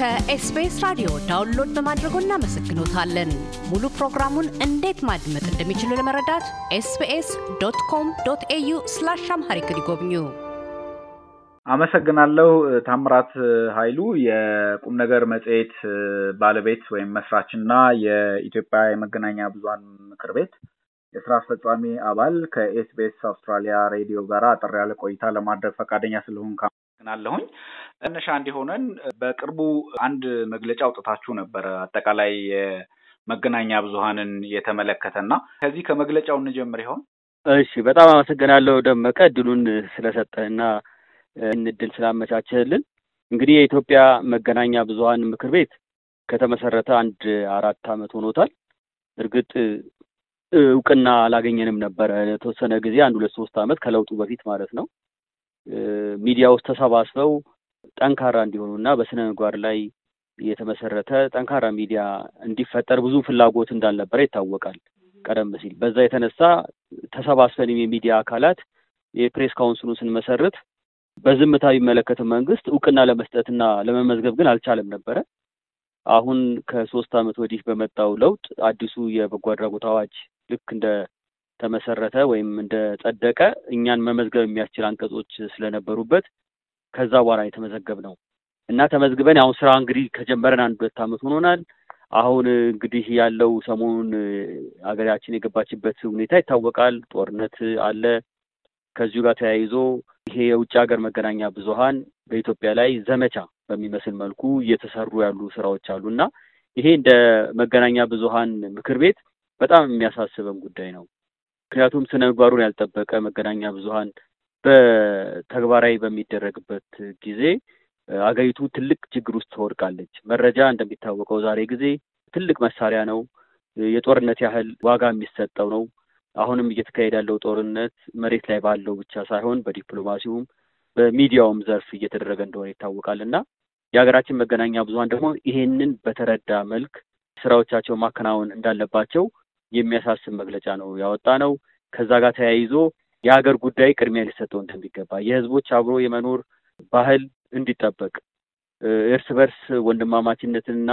ከኤስቢኤስ ራዲዮ download በማድረጎ እናመሰግኖታለን። ሙሉ ፕሮግራሙን እንዴት ማድመጥ እንደሚችሉ ለመረዳት ኤስቢኤስ dot com dot au slash Amharic ይጎብኙ። አመሰግናለሁ። ታምራት ኃይሉ የቁም ነገር መጽሔት ባለቤት ወይም መስራች እና የኢትዮጵያ የመገናኛ ብዙኃን ምክር ቤት የስራ አስፈጻሚ አባል ከኤስቢኤስ አውስትራሊያ ሬዲዮ ጋር አጠር ያለ ቆይታ ለማድረግ ፈቃደኛ ስለሆን አመሰግናለሁኝ። መነሻ እንዲሆነን በቅርቡ አንድ መግለጫ አውጥታችሁ ነበረ አጠቃላይ የመገናኛ ብዙኃንን የተመለከተ እና ከዚህ ከመግለጫው እንጀምር ይሆን? እሺ፣ በጣም አመሰግናለሁ ደመቀ እድሉን ስለሰጠህና እድል ስላመቻቸህልን። እንግዲህ የኢትዮጵያ መገናኛ ብዙኃን ምክር ቤት ከተመሰረተ አንድ አራት ዓመት ሆኖታል። እርግጥ እውቅና አላገኘንም ነበረ የተወሰነ ጊዜ አንድ ሁለት ሶስት ዓመት ከለውጡ በፊት ማለት ነው። ሚዲያ ውስጥ ተሰባስበው ጠንካራ እንዲሆኑ እና በስነ ምግባር ላይ የተመሰረተ ጠንካራ ሚዲያ እንዲፈጠር ብዙ ፍላጎት እንዳልነበረ ይታወቃል። ቀደም ሲል በዛ የተነሳ ተሰባስበንም የሚዲያ አካላት የ press council ኡን ስንመሰርት በዝምታ ቢመለከትም መንግስት እውቅና ለመስጠትና ለመመዝገብ ግን አልቻለም ነበረ። አሁን ከሶስት ዓመት ወዲህ በመጣው ለውጥ አዲሱ የበጎ አድራጎት አዋጅ ልክ እንደ ተመሰረተ ወይም እንደ ጸደቀ እኛን መመዝገብ የሚያስችል አንቀጾች ስለነበሩበት ከዛ በኋላ የተመዘገብ ነው እና ተመዝግበን አሁን ስራ እንግዲህ ከጀመረን አንድ ሁለት ዓመት ሆኖናል። አሁን እንግዲህ ያለው ሰሞኑን ሀገራችን የገባችበት ሁኔታ ይታወቃል። ጦርነት አለ። ከዚሁ ጋር ተያይዞ ይሄ የውጭ ሀገር መገናኛ ብዙኃን በኢትዮጵያ ላይ ዘመቻ በሚመስል መልኩ እየተሰሩ ያሉ ስራዎች አሉ እና ይሄ እንደ መገናኛ ብዙኃን ምክር ቤት በጣም የሚያሳስበን ጉዳይ ነው። ምክንያቱም ስነ ምግባሩን ያልጠበቀ መገናኛ ብዙኃን በተግባራዊ በሚደረግበት ጊዜ አገሪቱ ትልቅ ችግር ውስጥ ትወድቃለች። መረጃ እንደሚታወቀው ዛሬ ጊዜ ትልቅ መሳሪያ ነው። የጦርነት ያህል ዋጋ የሚሰጠው ነው። አሁንም እየተካሄደ ያለው ጦርነት መሬት ላይ ባለው ብቻ ሳይሆን በዲፕሎማሲውም በሚዲያውም ዘርፍ እየተደረገ እንደሆነ ይታወቃል እና የሀገራችን መገናኛ ብዙኃን ደግሞ ይሄንን በተረዳ መልክ ስራዎቻቸውን ማከናወን እንዳለባቸው የሚያሳስብ መግለጫ ነው ያወጣ ነው። ከዛ ጋር ተያይዞ የሀገር ጉዳይ ቅድሚያ ሊሰጠው እንደሚገባ የህዝቦች አብሮ የመኖር ባህል እንዲጠበቅ እርስ በርስ ወንድማማችነትንና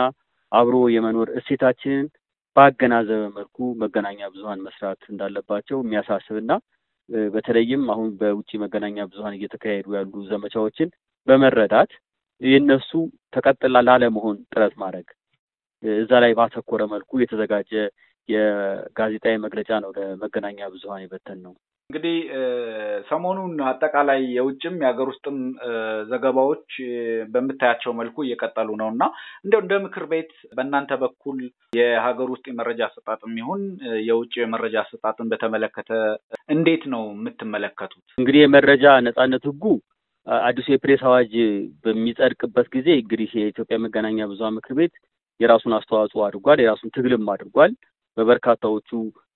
አብሮ የመኖር እሴታችንን ባገናዘበ መልኩ መገናኛ ብዙኃን መስራት እንዳለባቸው የሚያሳስብና በተለይም አሁን በውጭ መገናኛ ብዙኃን እየተካሄዱ ያሉ ዘመቻዎችን በመረዳት የእነሱ ተቀጥላ ላለመሆን ጥረት ማድረግ እዛ ላይ ባተኮረ መልኩ የተዘጋጀ የጋዜጣዊ መግለጫ ነው ለመገናኛ ብዙኃን የበተን ነው። እንግዲህ ሰሞኑን አጠቃላይ የውጭም የሀገር ውስጥም ዘገባዎች በምታያቸው መልኩ እየቀጠሉ ነው እና እንደው እንደ ምክር ቤት በእናንተ በኩል የሀገር ውስጥ የመረጃ አሰጣጥም ይሁን የውጭ የመረጃ አሰጣጥን በተመለከተ እንዴት ነው የምትመለከቱት? እንግዲህ የመረጃ ነጻነት ህጉ አዲሱ የፕሬስ አዋጅ በሚጸድቅበት ጊዜ እንግዲህ የኢትዮጵያ መገናኛ ብዙኃን ምክር ቤት የራሱን አስተዋጽኦ አድርጓል። የራሱን ትግልም አድርጓል። በበርካታዎቹ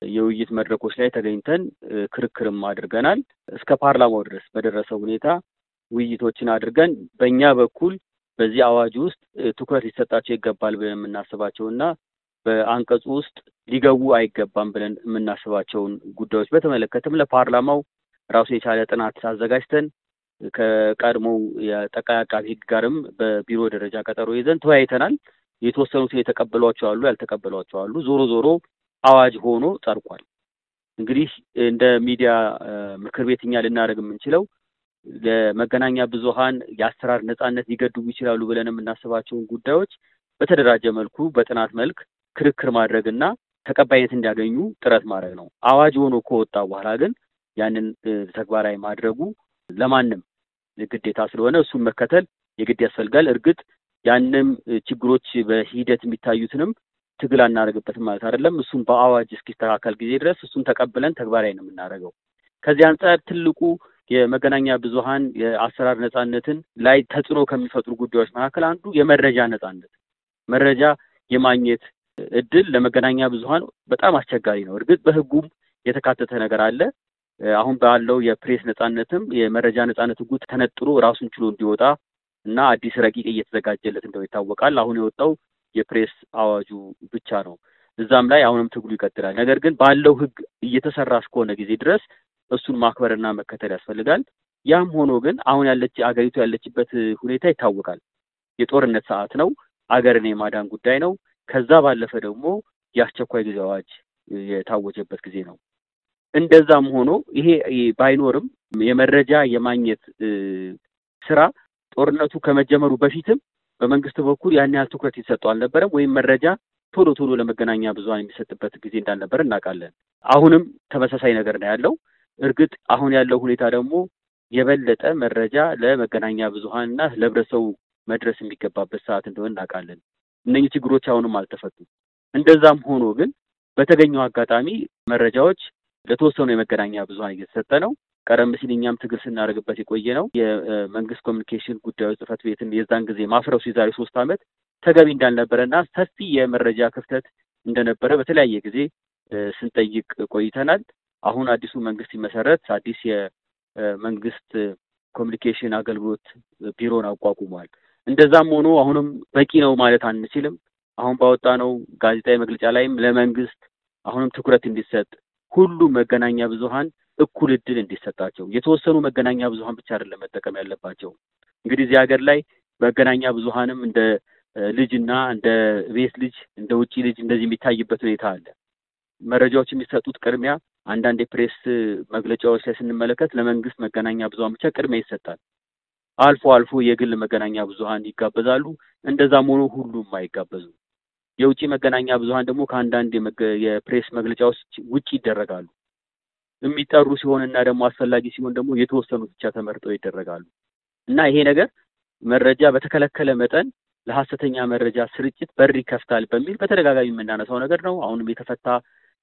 የውይይት መድረኮች ላይ ተገኝተን ክርክርም አድርገናል። እስከ ፓርላማው ድረስ በደረሰ ሁኔታ ውይይቶችን አድርገን በእኛ በኩል በዚህ አዋጅ ውስጥ ትኩረት ሊሰጣቸው ይገባል ብለን የምናስባቸው በአንቀጹ ውስጥ ሊገቡ አይገባም ብለን የምናስባቸውን ጉዳዮች በተመለከተም ለፓርላማው ራሱ የቻለ ጥናት አዘጋጅተን ከቀድሞው የጠቅላይ አቃቢ ሕግ ጋርም በቢሮ ደረጃ ቀጠሮ ይዘን ተወያይተናል። የተወሰኑትን የተቀበሏቸው አሉ፣ ያልተቀበሏቸው አሉ። ዞሮ ዞሮ አዋጅ ሆኖ ጸድቋል። እንግዲህ እንደ ሚዲያ ምክር ቤት እኛ ልናደርግ የምንችለው ለመገናኛ ብዙኃን የአሰራር ነጻነት ሊገድቡ ይችላሉ ብለን የምናስባቸውን ጉዳዮች በተደራጀ መልኩ በጥናት መልክ ክርክር ማድረግ እና ተቀባይነት እንዲያገኙ ጥረት ማድረግ ነው። አዋጅ ሆኖ ከወጣ በኋላ ግን ያንን ተግባራዊ ማድረጉ ለማንም ግዴታ ስለሆነ እሱን መከተል የግድ ያስፈልጋል። እርግጥ ያንም ችግሮች በሂደት የሚታዩትንም ትግል አናደርግበትም ማለት አይደለም። እሱን በአዋጅ እስኪስተካከል ጊዜ ድረስ እሱን ተቀብለን ተግባራዊ ነው የምናደርገው። ከዚህ አንጻር ትልቁ የመገናኛ ብዙኃን የአሰራር ነጻነትን ላይ ተጽዕኖ ከሚፈጥሩ ጉዳዮች መካከል አንዱ የመረጃ ነጻነት፣ መረጃ የማግኘት እድል ለመገናኛ ብዙኃን በጣም አስቸጋሪ ነው። እርግጥ በሕጉም የተካተተ ነገር አለ። አሁን ባለው የፕሬስ ነጻነትም የመረጃ ነጻነት ሕጉ ተነጥሎ ራሱን ችሎ እንዲወጣ እና አዲስ ረቂቅ እየተዘጋጀለት እንደው ይታወቃል። አሁን የወጣው የፕሬስ አዋጁ ብቻ ነው። እዛም ላይ አሁንም ትግሉ ይቀጥላል። ነገር ግን ባለው ሕግ እየተሰራ እስከሆነ ጊዜ ድረስ እሱን ማክበርና መከተል ያስፈልጋል። ያም ሆኖ ግን አሁን ያለች አገሪቱ ያለችበት ሁኔታ ይታወቃል። የጦርነት ሰዓት ነው። አገርን የማዳን ጉዳይ ነው። ከዛ ባለፈ ደግሞ የአስቸኳይ ጊዜ አዋጅ የታወጀበት ጊዜ ነው። እንደዛም ሆኖ ይሄ ባይኖርም የመረጃ የማግኘት ስራ ጦርነቱ ከመጀመሩ በፊትም በመንግስት በኩል ያን ያህል ትኩረት ይሰጠው አልነበረም፣ ወይም መረጃ ቶሎ ቶሎ ለመገናኛ ብዙኃን የሚሰጥበት ጊዜ እንዳልነበር እናውቃለን። አሁንም ተመሳሳይ ነገር ነው ያለው። እርግጥ አሁን ያለው ሁኔታ ደግሞ የበለጠ መረጃ ለመገናኛ ብዙኃን እና ለህብረተሰቡ መድረስ የሚገባበት ሰዓት እንደሆነ እናውቃለን። እነኚህ ችግሮች አሁንም አልተፈቱም። እንደዛም ሆኖ ግን በተገኘው አጋጣሚ መረጃዎች ለተወሰኑ የመገናኛ ብዙኃን እየተሰጠ ነው። ቀደም ሲል እኛም ትግል ስናደርግበት የቆየ ነው። የመንግስት ኮሚኒኬሽን ጉዳዮች ጽሕፈት ቤትን የዛን ጊዜ ማፍረሱ የዛሬ ሶስት ዓመት ተገቢ እንዳልነበረና ሰፊ የመረጃ ክፍተት እንደነበረ በተለያየ ጊዜ ስንጠይቅ ቆይተናል። አሁን አዲሱ መንግስት ሲመሰረት አዲስ የመንግስት ኮሚኒኬሽን አገልግሎት ቢሮን አቋቁሟል። እንደዛም ሆኖ አሁንም በቂ ነው ማለት አንችልም። አሁን ባወጣነው ጋዜጣዊ መግለጫ ላይም ለመንግስት አሁንም ትኩረት እንዲሰጥ ሁሉም መገናኛ ብዙኃን እኩል እድል እንዲሰጣቸው የተወሰኑ መገናኛ ብዙኃን ብቻ አይደለም መጠቀም ያለባቸው። እንግዲህ እዚህ ሀገር ላይ መገናኛ ብዙኃንም እንደ ልጅና እንደ ቤት ልጅ እንደ ውጪ ልጅ እንደዚህ የሚታይበት ሁኔታ አለ። መረጃዎች የሚሰጡት ቅድሚያ አንዳንድ የፕሬስ መግለጫዎች ላይ ስንመለከት ለመንግስት መገናኛ ብዙኃን ብቻ ቅድሚያ ይሰጣል። አልፎ አልፎ የግል መገናኛ ብዙኃን ይጋበዛሉ። እንደዛም ሆኖ ሁሉም አይጋበዙም። የውጭ መገናኛ ብዙኃን ደግሞ ከአንዳንድ የፕሬስ መግለጫዎች ውጭ ይደረጋሉ። የሚጠሩ ሲሆን እና ደግሞ አስፈላጊ ሲሆን ደግሞ የተወሰኑት ብቻ ተመርጠው ይደረጋሉ እና ይሄ ነገር መረጃ በተከለከለ መጠን ለሀሰተኛ መረጃ ስርጭት በር ይከፍታል በሚል በተደጋጋሚ የምናነሳው ነገር ነው። አሁንም የተፈታ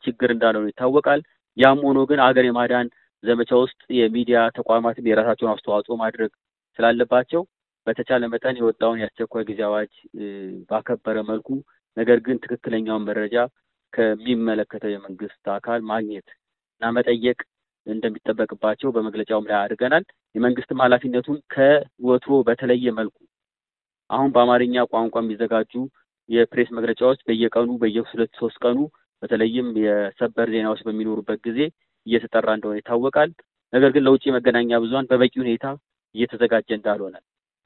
ችግር እንዳልሆነ ይታወቃል። ያም ሆኖ ግን አገር የማዳን ዘመቻ ውስጥ የሚዲያ ተቋማትም የራሳቸውን አስተዋጽኦ ማድረግ ስላለባቸው በተቻለ መጠን የወጣውን የአስቸኳይ ጊዜ አዋጅ ባከበረ መልኩ ነገር ግን ትክክለኛውን መረጃ ከሚመለከተው የመንግስት አካል ማግኘት እና መጠየቅ እንደሚጠበቅባቸው በመግለጫውም ላይ አድርገናል። የመንግስትም ኃላፊነቱን ከወትሮ በተለየ መልኩ አሁን በአማርኛ ቋንቋ የሚዘጋጁ የፕሬስ መግለጫዎች በየቀኑ በየሁለት ሶስት ቀኑ በተለይም የሰበር ዜናዎች በሚኖሩበት ጊዜ እየተጠራ እንደሆነ ይታወቃል። ነገር ግን ለውጭ መገናኛ ብዙኃን በበቂ ሁኔታ እየተዘጋጀ እንዳልሆነ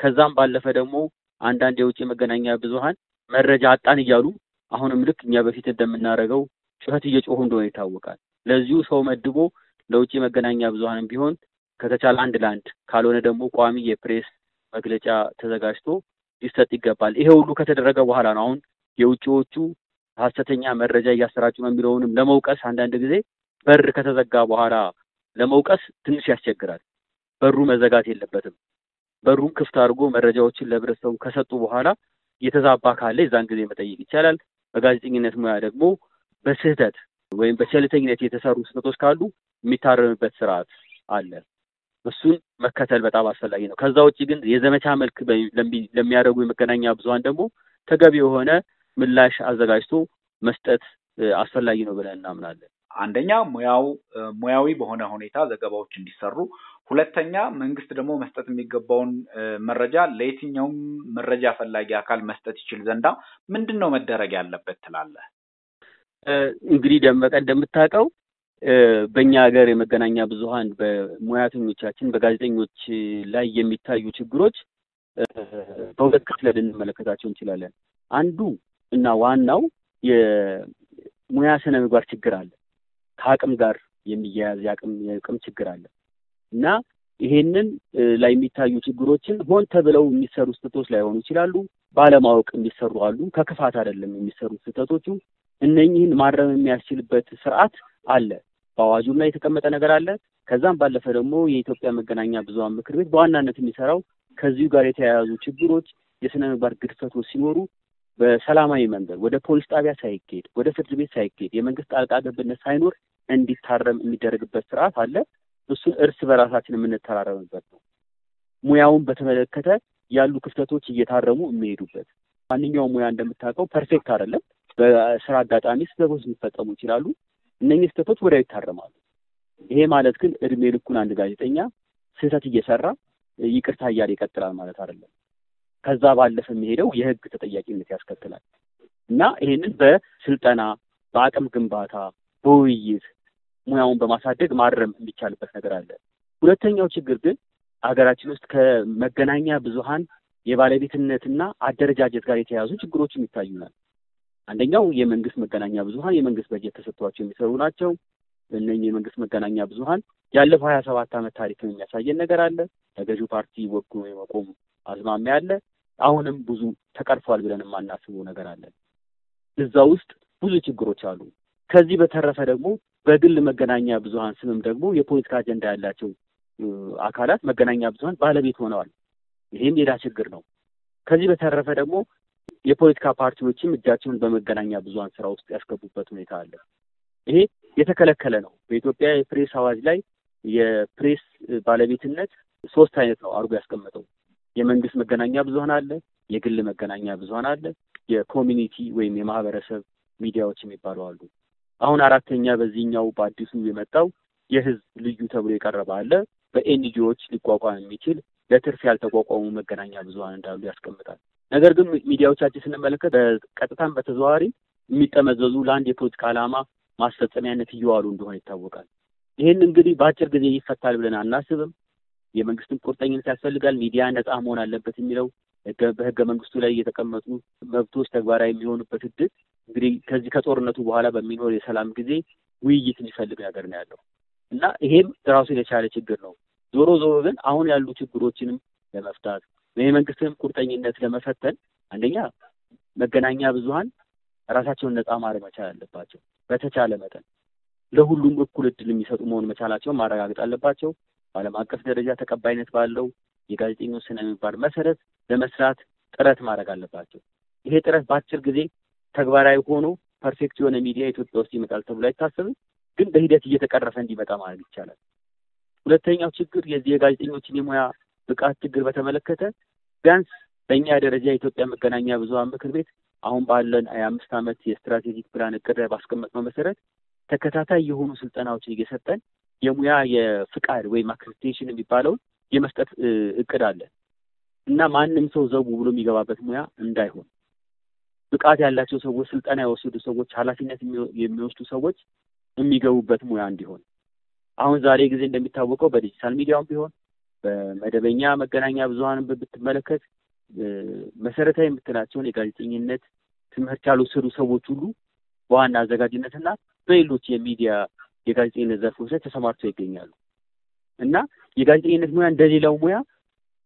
ከዛም ባለፈ ደግሞ አንዳንድ የውጭ መገናኛ ብዙኃን መረጃ አጣን እያሉ አሁንም ልክ እኛ በፊት እንደምናደርገው ጩኸት እየጮሁ እንደሆነ ይታወቃል። ለዚሁ ሰው መድቦ ለውጭ መገናኛ ብዙኃንም ቢሆን ከተቻለ አንድ ለአንድ ካልሆነ ደግሞ ቋሚ የፕሬስ መግለጫ ተዘጋጅቶ ሊሰጥ ይገባል። ይሄ ሁሉ ከተደረገ በኋላ ነው አሁን የውጭዎቹ ሀሰተኛ መረጃ እያሰራጩ ነው የሚለውንም ለመውቀስ አንዳንድ ጊዜ በር ከተዘጋ በኋላ ለመውቀስ ትንሽ ያስቸግራል። በሩ መዘጋት የለበትም። በሩን ክፍት አድርጎ መረጃዎችን ለህብረተሰቡ ከሰጡ በኋላ የተዛባ ካለ የዛን ጊዜ መጠየቅ ይቻላል። በጋዜጠኝነት ሙያ ደግሞ በስህተት ወይም በቸልተኝነት የተሰሩ ስህተቶች ካሉ የሚታረምበት ስርዓት አለ። እሱን መከተል በጣም አስፈላጊ ነው። ከዛ ውጭ ግን የዘመቻ መልክ ለሚያደርጉ የመገናኛ ብዙኃን ደግሞ ተገቢ የሆነ ምላሽ አዘጋጅቶ መስጠት አስፈላጊ ነው ብለን እናምናለን። አንደኛ ሙያው ሙያዊ በሆነ ሁኔታ ዘገባዎች እንዲሰሩ፣ ሁለተኛ መንግስት ደግሞ መስጠት የሚገባውን መረጃ ለየትኛውም መረጃ ፈላጊ አካል መስጠት ይችል ዘንዳ ምንድን ነው መደረግ ያለበት ትላለህ? እንግዲህ ደመቀ እንደምታውቀው በእኛ ሀገር የመገናኛ ብዙኃን በሙያተኞቻችን በጋዜጠኞች ላይ የሚታዩ ችግሮች በሁለት ክፍለ ልንመለከታቸው እንችላለን። አንዱ እና ዋናው የሙያ ስነ ምግባር ችግር አለ። ከአቅም ጋር የሚያያዝ የአቅም የአቅም ችግር አለ እና ይሄንን ላይ የሚታዩ ችግሮችን ሆን ተብለው የሚሰሩ ስህተቶች ላይሆኑ ይችላሉ። ባለማወቅ የሚሰሩ አሉ። ከክፋት አይደለም የሚሰሩ ስህተቶቹ። እነኚህን ማረም የሚያስችልበት ስርዓት አለ። በአዋጁም ላይ የተቀመጠ ነገር አለ። ከዛም ባለፈ ደግሞ የኢትዮጵያ መገናኛ ብዙኃን ምክር ቤት በዋናነት የሚሰራው ከዚሁ ጋር የተያያዙ ችግሮች፣ የስነ ምግባር ግድፈቶች ሲኖሩ በሰላማዊ መንገድ ወደ ፖሊስ ጣቢያ ሳይኬድ ወደ ፍርድ ቤት ሳይኬድ የመንግስት ጣልቃ ገብነት ሳይኖር እንዲታረም የሚደረግበት ስርዓት አለ። እሱን እርስ በራሳችን የምንተራረምበት ነው። ሙያውን በተመለከተ ያሉ ክፍተቶች እየታረሙ የሚሄዱበት ማንኛውም ሙያ እንደምታውቀው perfect አይደለም። በስራ አጋጣሚ ስህተቶች ሊፈጸሙ ይችላሉ። እነኚህ ስህተቶች ወዲያው ይታረማሉ። ይሄ ማለት ግን እድሜ ልኩን አንድ ጋዜጠኛ ስህተት እየሰራ ይቅርታ እያለ ይቀጥላል ማለት አይደለም። ከዛ ባለፈ የሚሄደው የህግ ተጠያቂነት ያስከትላል እና ይሄንን በስልጠና በአቅም ግንባታ በውይይት ሙያውን በማሳደግ ማረም የሚቻልበት ነገር አለ። ሁለተኛው ችግር ግን ሀገራችን ውስጥ ከመገናኛ ብዙኃን የባለቤትነትና አደረጃጀት ጋር የተያያዙ ችግሮችም ይታዩናል። አንደኛው የመንግስት መገናኛ ብዙኃን የመንግስት በጀት ተሰጥቷቸው የሚሰሩ ናቸው። እነኚህ የመንግስት መገናኛ ብዙኃን ያለፈው ሀያ ሰባት ዓመት ታሪክን የሚያሳየን ነገር አለ። ለገዢው ፓርቲ ወግኖ የመቆም አዝማሚያ አለ። አሁንም ብዙ ተቀርፏል ብለን የማናስበው ነገር አለ። እዛ ውስጥ ብዙ ችግሮች አሉ። ከዚህ በተረፈ ደግሞ በግል መገናኛ ብዙኃን ስምም ደግሞ የፖለቲካ አጀንዳ ያላቸው አካላት መገናኛ ብዙኃን ባለቤት ሆነዋል። ይህም ሌላ ችግር ነው። ከዚህ በተረፈ ደግሞ የፖለቲካ ፓርቲዎችም እጃቸውን በመገናኛ ብዙኃን ስራ ውስጥ ያስገቡበት ሁኔታ አለ። ይሄ የተከለከለ ነው። በኢትዮጵያ የፕሬስ አዋጅ ላይ የፕሬስ ባለቤትነት ሶስት አይነት ነው አድርጎ ያስቀመጠው። የመንግስት መገናኛ ብዙኃን አለ፣ የግል መገናኛ ብዙኃን አለ፣ የኮሚኒቲ ወይም የማህበረሰብ ሚዲያዎች የሚባሉ አሉ። አሁን አራተኛ በዚህኛው በአዲሱ የመጣው የህዝብ ልዩ ተብሎ የቀረበ አለ። በኤንጂኦዎች ሊቋቋም የሚችል ለትርፍ ያልተቋቋሙ መገናኛ ብዙኃን እንዳሉ ያስቀምጣል። ነገር ግን ሚዲያዎቻችን ስንመለከት በቀጥታም በተዘዋዋሪ የሚጠመዘዙ ለአንድ የፖለቲካ ዓላማ ማስፈጸሚያነት እየዋሉ እንደሆነ ይታወቃል። ይህን እንግዲህ በአጭር ጊዜ ይፈታል ብለን አናስብም። የመንግስትን ቁርጠኝነት ያስፈልጋል። ሚዲያ ነጻ መሆን አለበት የሚለው በህገ መንግስቱ ላይ የተቀመጡ መብቶች ተግባራዊ የሚሆኑበት እድል እንግዲህ ከዚህ ከጦርነቱ በኋላ በሚኖር የሰላም ጊዜ ውይይት የሚፈልግ ነገር ነው ያለው እና ይሄም ራሱን የቻለ ችግር ነው። ዞሮ ዞሮ ግን አሁን ያሉ ችግሮችንም ለመፍታት የመንግስትንም ቁርጠኝነት ለመፈተን አንደኛ መገናኛ ብዙኃን ራሳቸውን ነጻ ማድረግ መቻል አለባቸው። በተቻለ መጠን ለሁሉም እኩል እድል የሚሰጡ መሆን መቻላቸውን ማረጋገጥ አለባቸው። በዓለም አቀፍ ደረጃ ተቀባይነት ባለው የጋዜጠኞች ስነ ምግባር መሰረት ለመስራት ጥረት ማድረግ አለባቸው። ይሄ ጥረት በአጭር ጊዜ ተግባራዊ ሆኖ perfect የሆነ ሚዲያ ኢትዮጵያ ውስጥ ይመጣል ተብሎ አይታሰብም፣ ግን በሂደት እየተቀረፈ እንዲመጣ ማድረግ ይቻላል። ሁለተኛው ችግር የዚህ የጋዜጠኞችን የሙያ ብቃት ችግር በተመለከተ ቢያንስ በእኛ ደረጃ የኢትዮጵያ መገናኛ ብዙኃን ምክር ቤት አሁን ባለን የአምስት ዓመት የ strategic plan እቅድ ላይ ባስቀመጥነው መሰረት ተከታታይ የሆኑ ስልጠናዎችን እየሰጠን የሙያ የፍቃድ ወይም accreditation የሚባለውን የመስጠት እቅድ አለ። እና ማንም ሰው ዘው ብሎ የሚገባበት ሙያ እንዳይሆን። ብቃት ያላቸው ሰዎች፣ ስልጠና የወሰዱ ሰዎች፣ ኃላፊነት የሚወስዱ ሰዎች የሚገቡበት ሙያ እንዲሆን። አሁን ዛሬ ጊዜ እንደሚታወቀው በዲጂታል ሚዲያውም ቢሆን በመደበኛ መገናኛ ብዙኃንም ብትመለከት መሰረታዊ የምትላቸውን የጋዜጠኝነት ትምህርት ያልወሰዱ ሰዎች ሁሉ በዋና አዘጋጅነትና በሌሎች የሚዲያ የጋዜጠኝነት ዘርፎች ላይ ተሰማርተው ይገኛሉ እና የጋዜጠኝነት ሙያ እንደሌላው ሙያ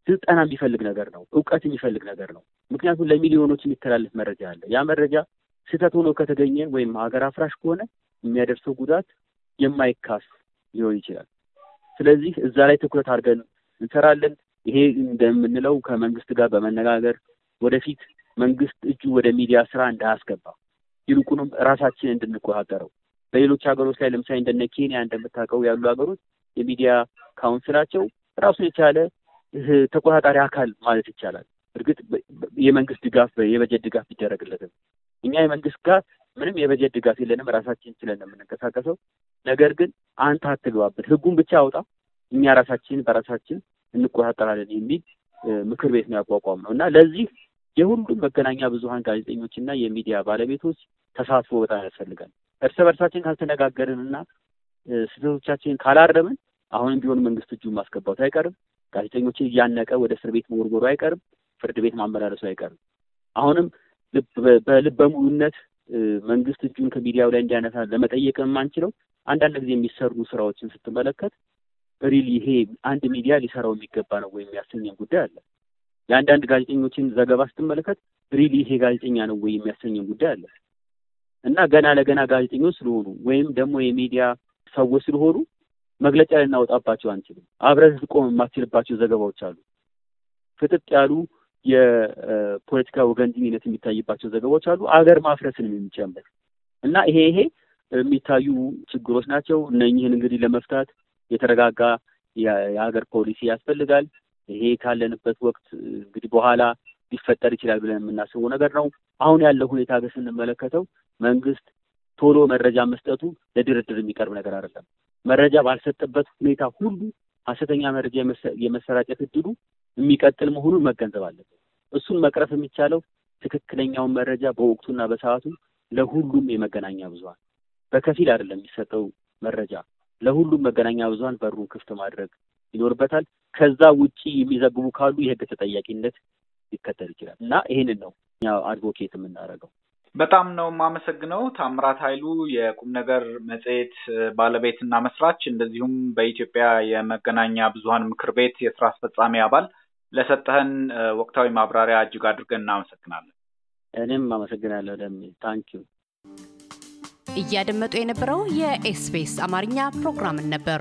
ስልጠና የሚፈልግ ነገር ነው። እውቀት የሚፈልግ ነገር ነው። ምክንያቱም ለሚሊዮኖች የሚተላለፍ መረጃ አለ። ያ መረጃ ስህተት ሆኖ ከተገኘ ወይም ሀገር አፍራሽ ከሆነ የሚያደርሰው ጉዳት የማይካስ ሊሆን ይችላል። ስለዚህ እዛ ላይ ትኩረት አድርገን እንሰራለን። ይሄ እንደምንለው ከመንግስት ጋር በመነጋገር ወደፊት መንግስት እጁ ወደ ሚዲያ ስራ እንዳያስገባ ይልቁንም ራሳችን እንድንቆጣጠረው በሌሎች ሀገሮች ላይ ለምሳሌ እንደነ ኬንያ እንደምታውቀው ያሉ ሀገሮች የሚዲያ ካውንስላቸው ራሱን የቻለ ተቆጣጣሪ አካል ማለት ይቻላል። እርግጥ የመንግስት ድጋፍ የበጀት ድጋፍ ቢደረግለትም እኛ የመንግስት ጋር ምንም የበጀት ድጋፍ የለንም፣ ራሳችን ችለን የምንንቀሳቀሰው። ነገር ግን አንተ አትግባበት፣ ህጉን ብቻ አውጣ፣ እኛ ራሳችን በራሳችን እንቆጣጠራለን የሚል ምክር ቤት ነው ያቋቋም ነው እና ለዚህ የሁሉም መገናኛ ብዙኃን ጋዜጠኞችና የሚዲያ ባለቤቶች ተሳትፎ በጣም ያስፈልጋል። እርስ በርሳችን ካልተነጋገርን እና ስህተቶቻችንን ካላረምን አሁንም ቢሆን መንግስት እጁን ማስገባቱ አይቀርም። ጋዜጠኞችን እያነቀ ወደ እስር ቤት መወርወሩ አይቀርም። ፍርድ ቤት ማመላለሱ አይቀርም። አሁንም በልበ ሙሉነት መንግስት እጁን ከሚዲያው ላይ እንዲያነሳ ለመጠየቅ የማንችለው አንዳንድ ጊዜ የሚሰሩ ስራዎችን ስትመለከት really ይሄ አንድ ሚዲያ ሊሰራው የሚገባ ነው ወይ የሚያሰኘን ጉዳይ አለ። የአንዳንድ ጋዜጠኞችን ዘገባ ስትመለከት really ይሄ ጋዜጠኛ ነው ወይ የሚያሰኘን ጉዳይ አለ እና ገና ለገና ጋዜጠኞች ስለሆኑ ወይም ደግሞ የሚዲያ ሰዎች ስለሆኑ መግለጫ ልናወጣባቸው አንችልም። አብረህ ልትቆም የማትችልባቸው ዘገባዎች አሉ። ፍጥጥ ያሉ የፖለቲካ ወገንተኝነት የሚታይባቸው ዘገባዎች አሉ። አገር ማፍረስንም የሚጨምር እና ይሄ ይሄ የሚታዩ ችግሮች ናቸው። እነኝህን እንግዲህ ለመፍታት የተረጋጋ የሀገር ፖሊሲ ያስፈልጋል። ይሄ ካለንበት ወቅት እንግዲህ በኋላ ሊፈጠር ይችላል ብለን የምናስበው ነገር ነው። አሁን ያለው ሁኔታ ግን ስንመለከተው መንግስት ቶሎ መረጃ መስጠቱ ለድርድር የሚቀርብ ነገር አይደለም። መረጃ ባልሰጠበት ሁኔታ ሁሉ ሀሰተኛ መረጃ የመሰራጨት እድሉ የሚቀጥል መሆኑን መገንዘብ አለበት። እሱን መቅረፍ የሚቻለው ትክክለኛውን መረጃ በወቅቱና በሰዓቱ ለሁሉም የመገናኛ ብዙኃን በከፊል አይደለም የሚሰጠው መረጃ ለሁሉም መገናኛ ብዙኃን በሩን ክፍት ማድረግ ይኖርበታል። ከዛ ውጪ የሚዘግቡ ካሉ የህግ ተጠያቂነት ሊከተል ይችላል እና ይህንን ነው እኛ አድቮኬት የምናደርገው። በጣም ነው የማመሰግነው ታምራት ኃይሉ የቁም ነገር መጽሔት ባለቤትና መስራች እንደዚሁም በኢትዮጵያ የመገናኛ ብዙኃን ምክር ቤት የስራ አስፈጻሚ አባል ለሰጠህን ወቅታዊ ማብራሪያ እጅግ አድርገን እናመሰግናለን። እኔም አመሰግናለሁ ደሜ thank you። እያደመጡ የነበረው የኤስቢኤስ አማርኛ ፕሮግራምን ነበር።